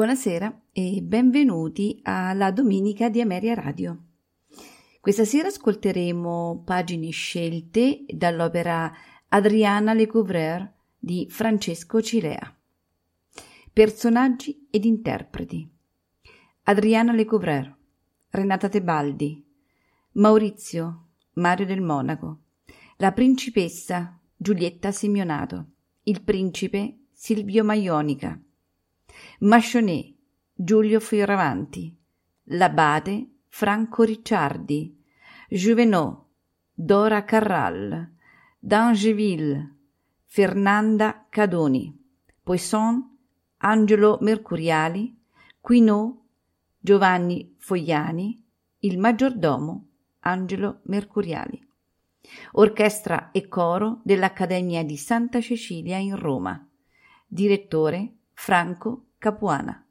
Buonasera e benvenuti alla Domenica di Ameria Radio. Questa sera ascolteremo pagine scelte dall'opera Adriana Lecouvreur di Francesco Cilea. Personaggi ed interpreti. Adriana Lecouvreur, Renata Tebaldi, Maurizio, Mario del Monaco, la principessa Giulietta Simeonato, il principe Silvio Maionica, Mascionet, Giulio Fioravanti, Labate, Franco Ricciardi, Juvenot, Dora Carral, D'Angeville, Fernanda Cadoni, Poisson, Angelo Mercuriali, Quinault, Giovanni Fogliani, il maggiordomo Angelo Mercuriali. Orchestra e coro dell'Accademia di Santa Cecilia in Roma. Direttore Franco Capuana.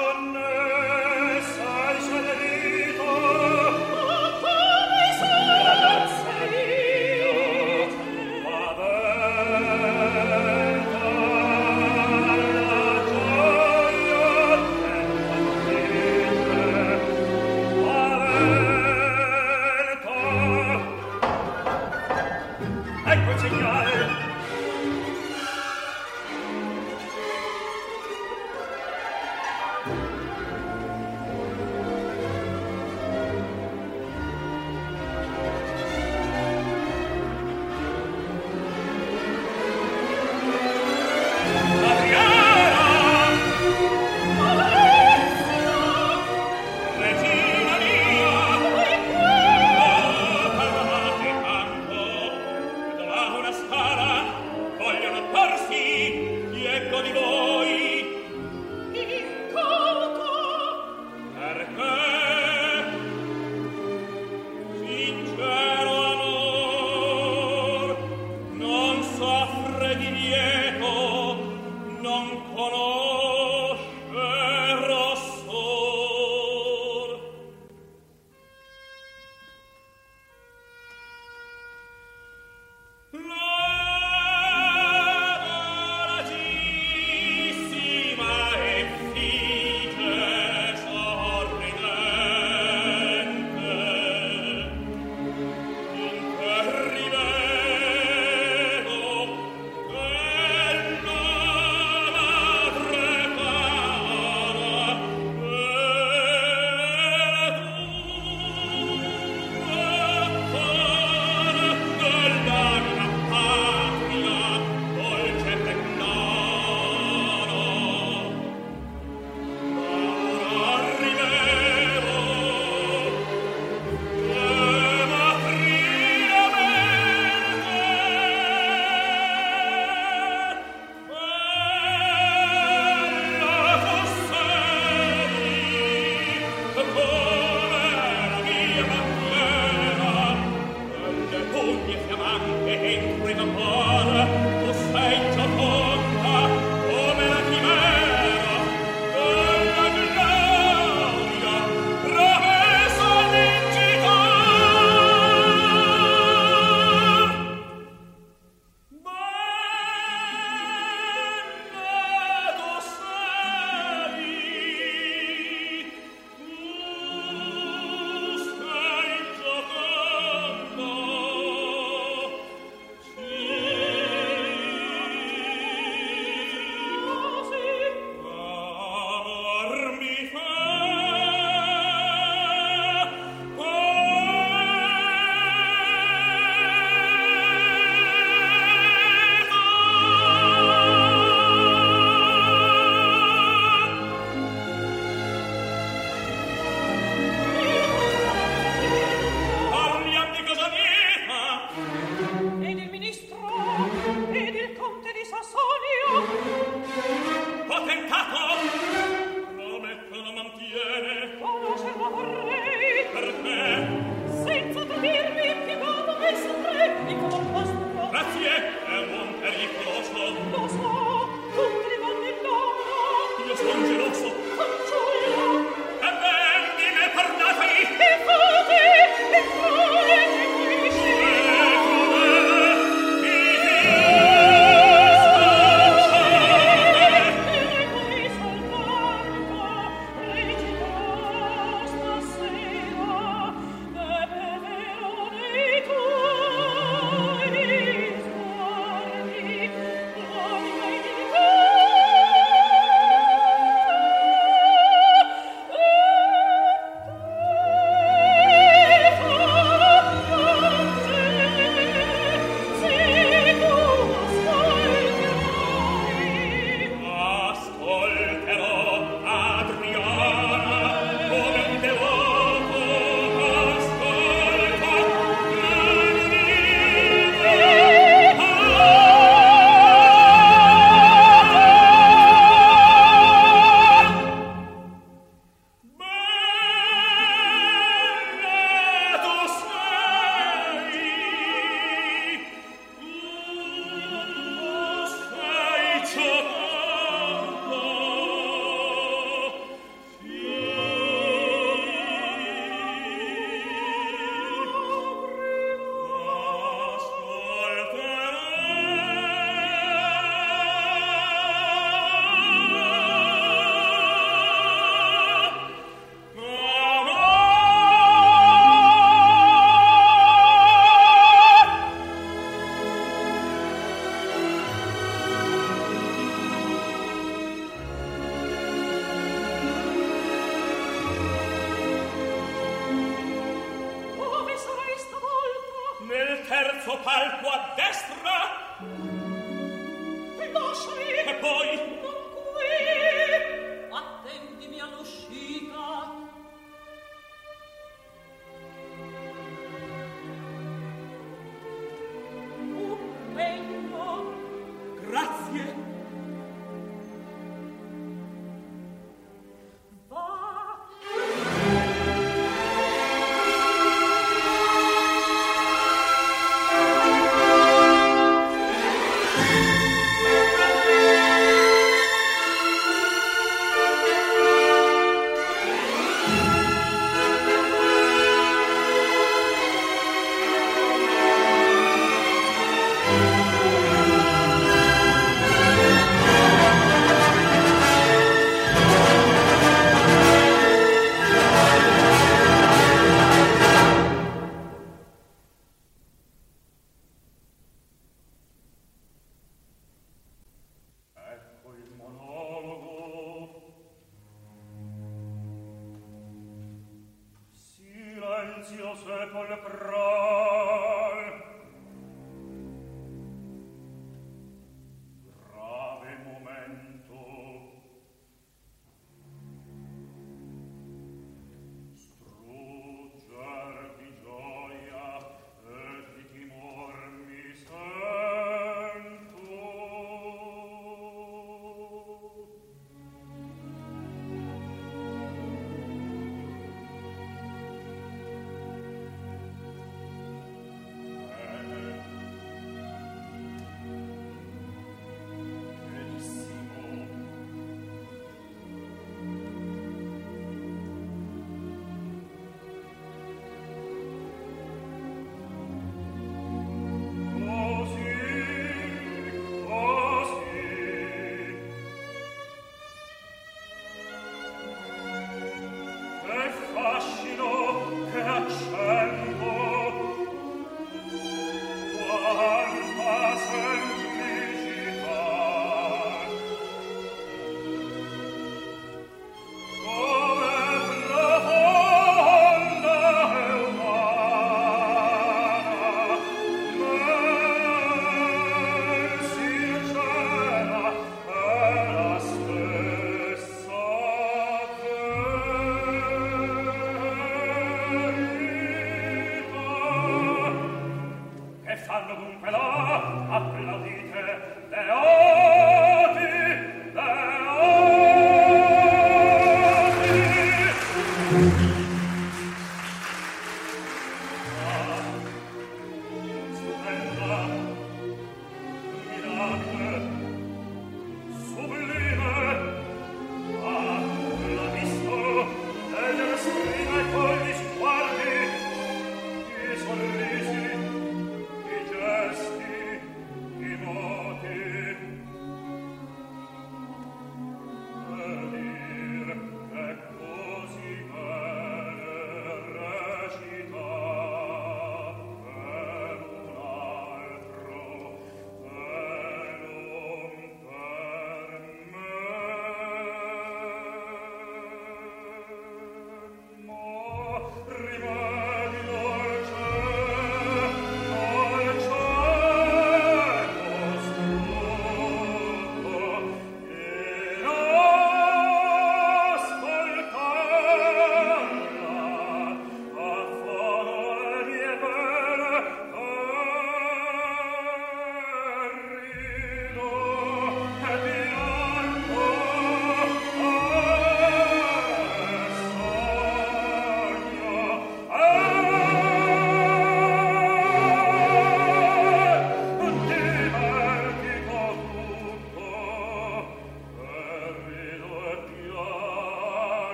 Sonne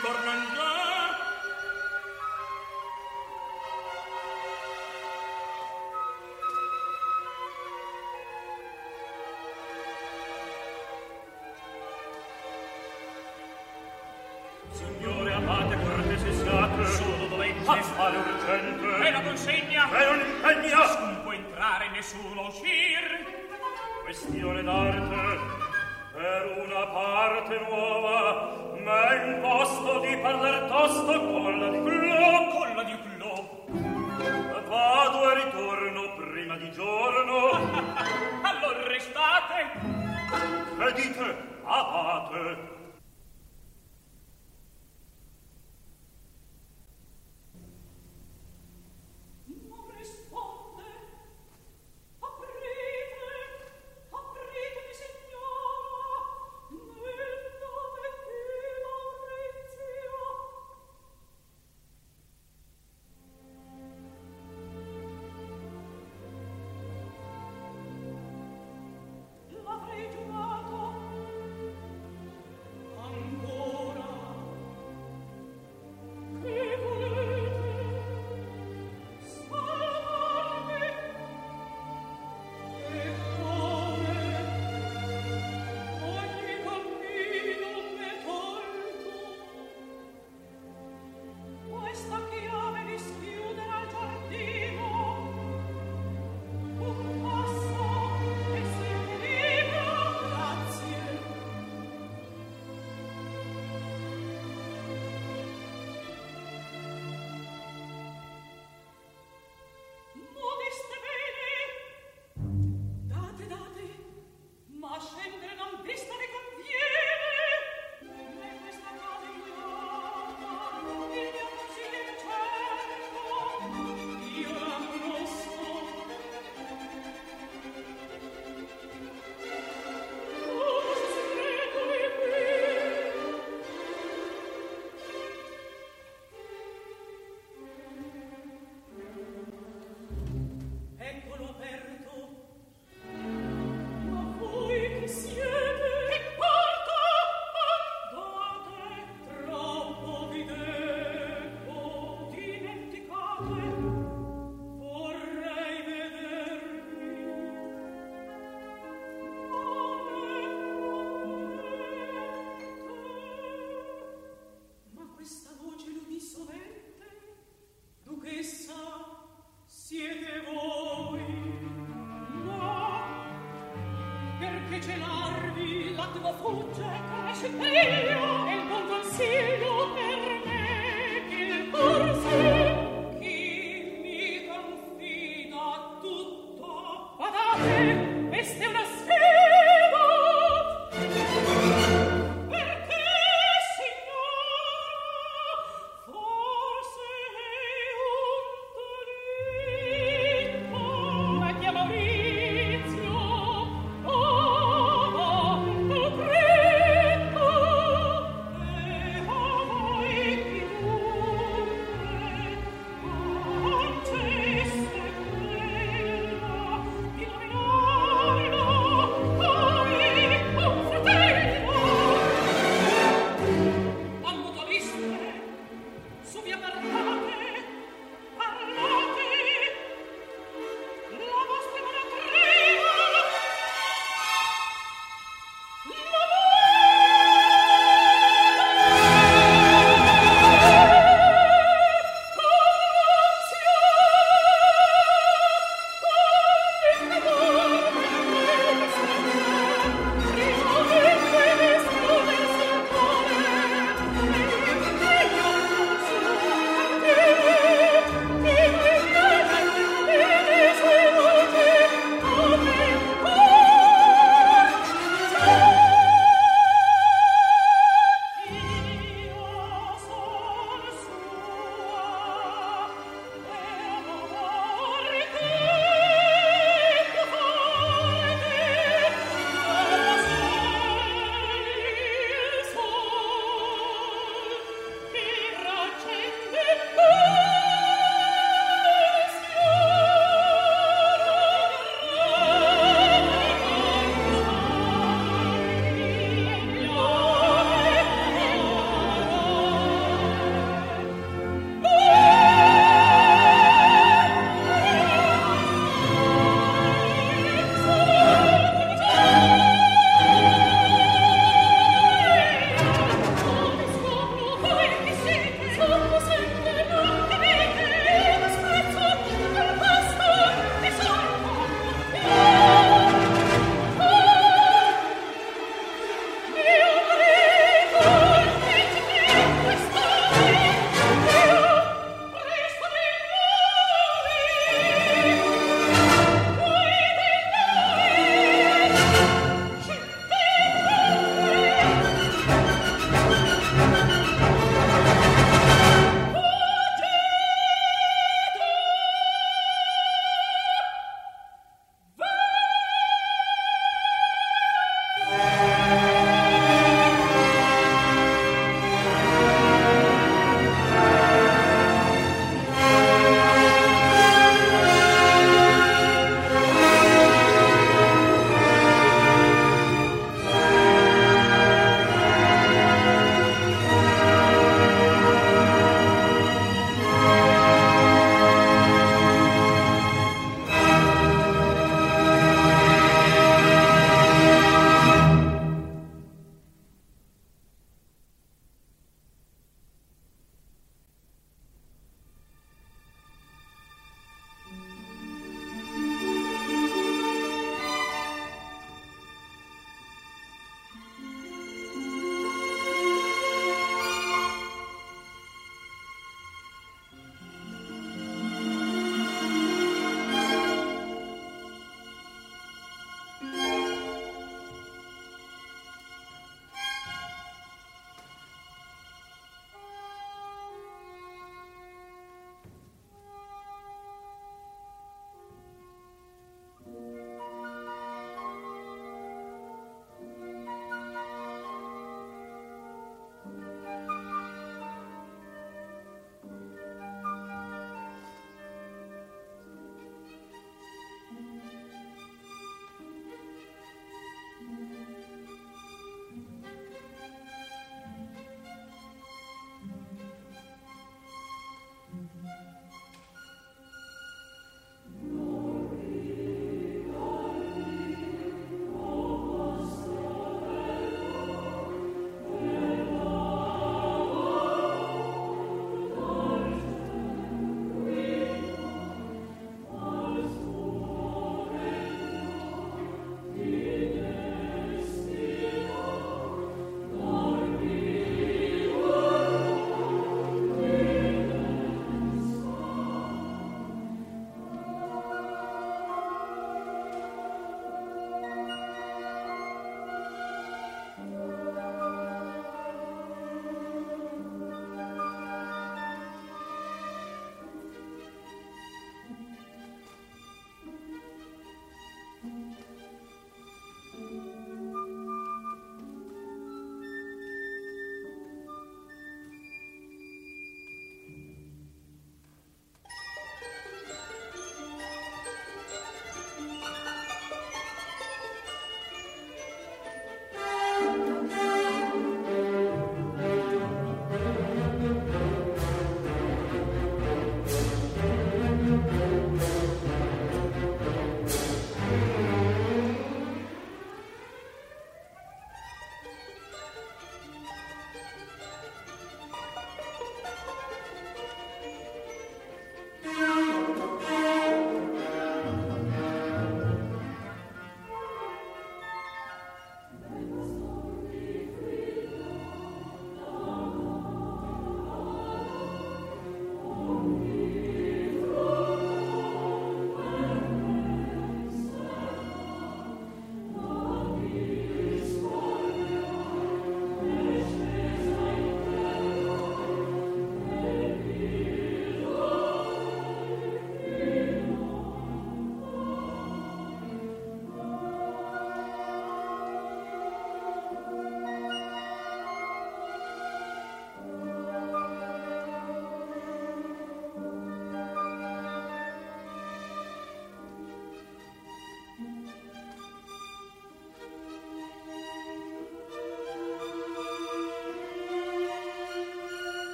ritorno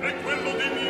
è quello di mio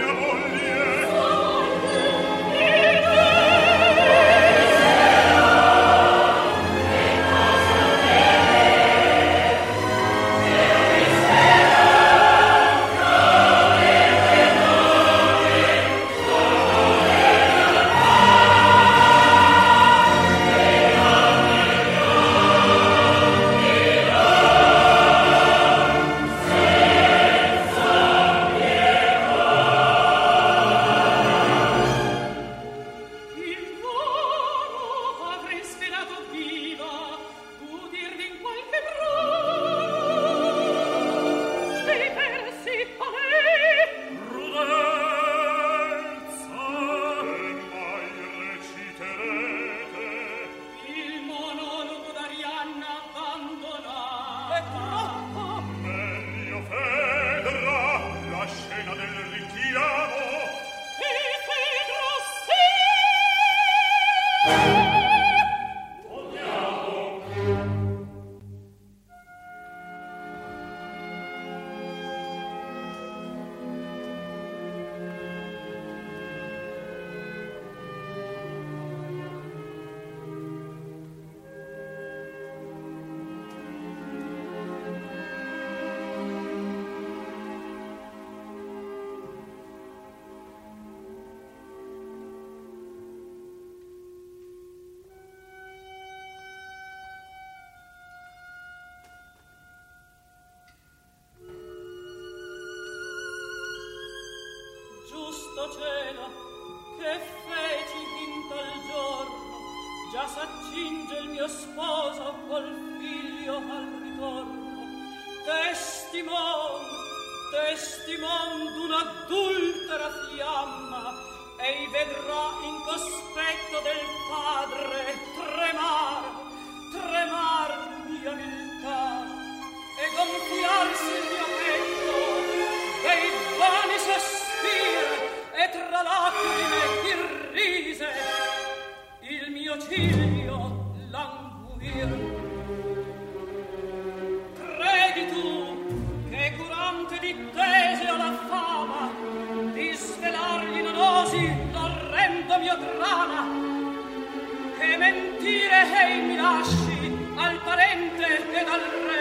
mio trama che mentire ei mi lasci al parente ed al re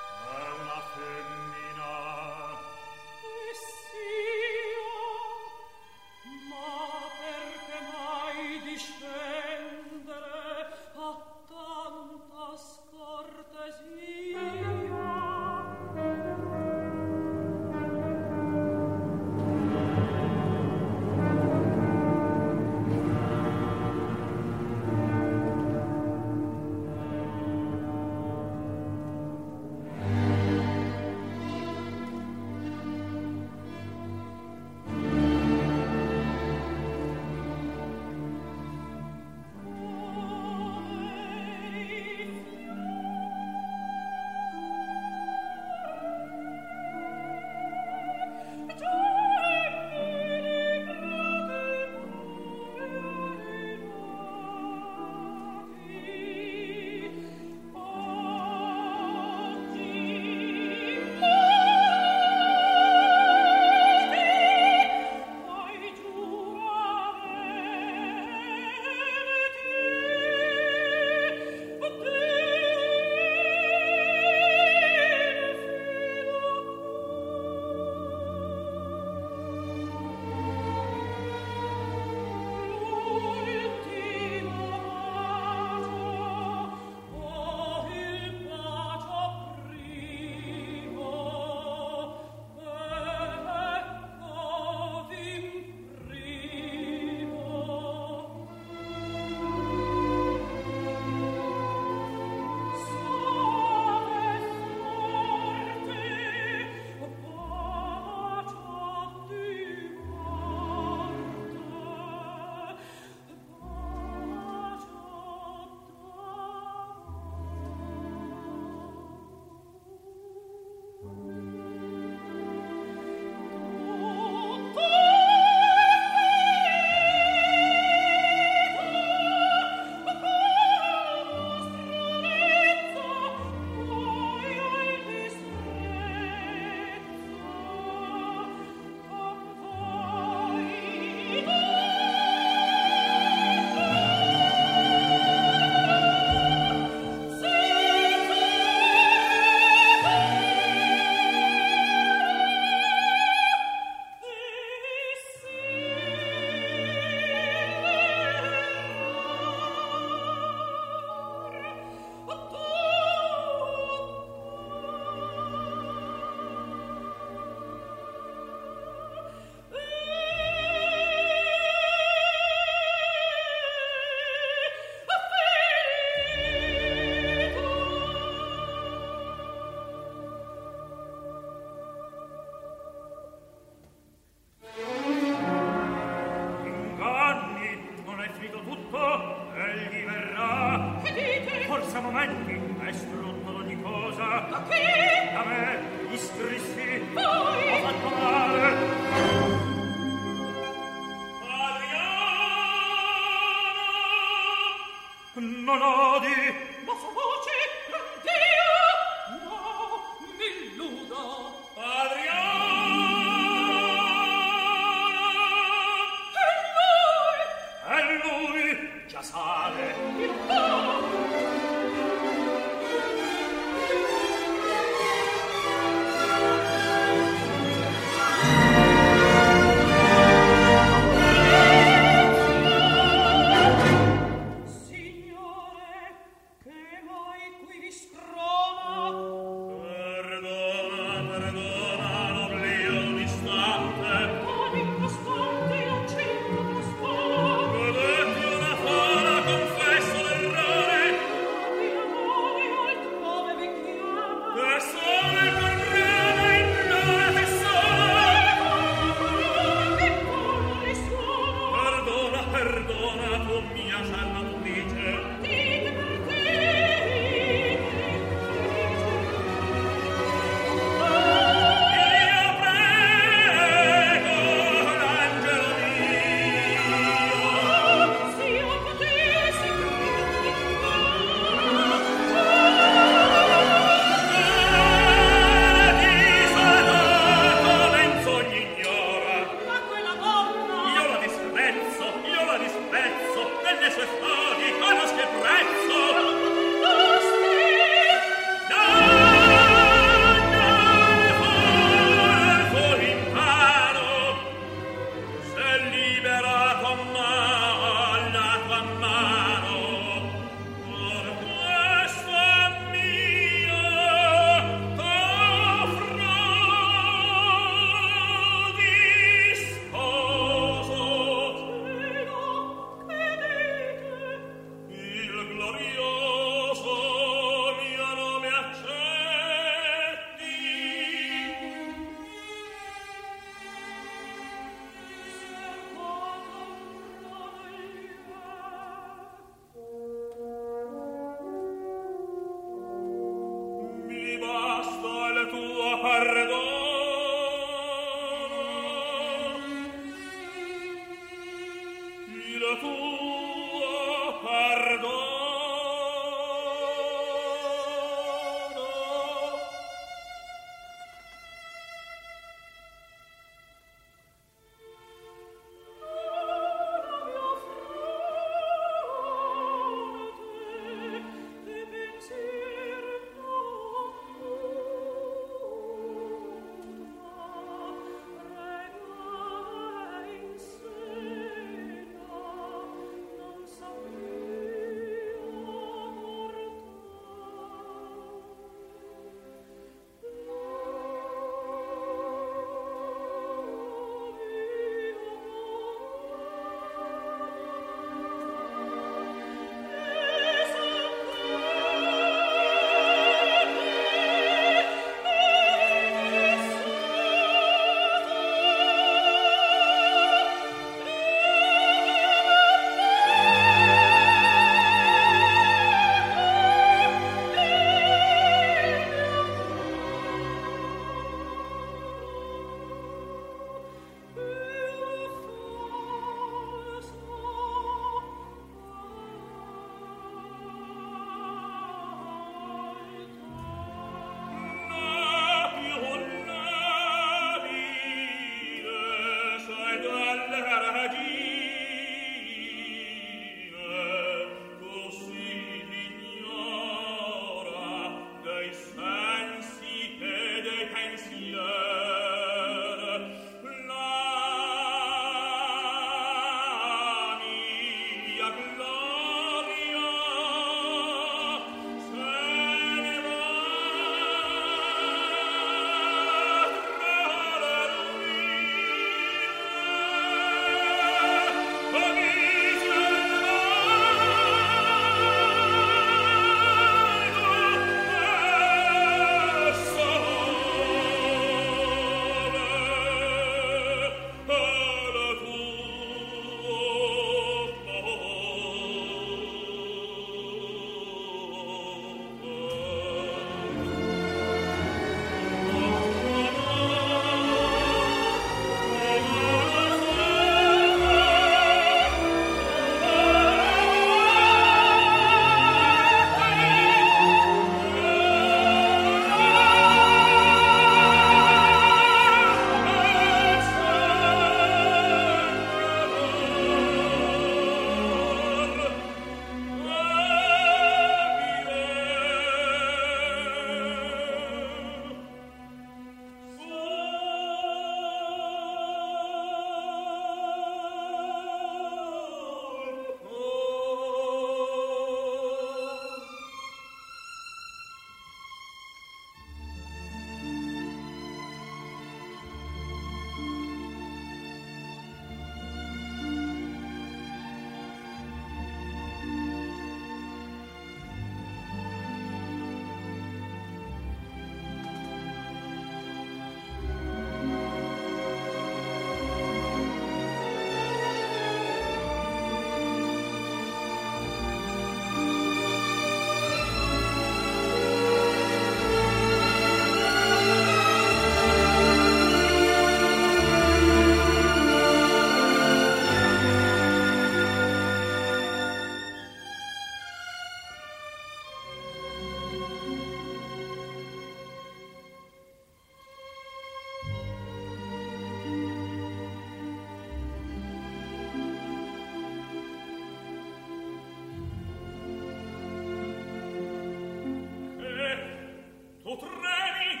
tu tremi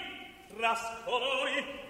tras colori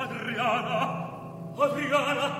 Adriana, Adriana,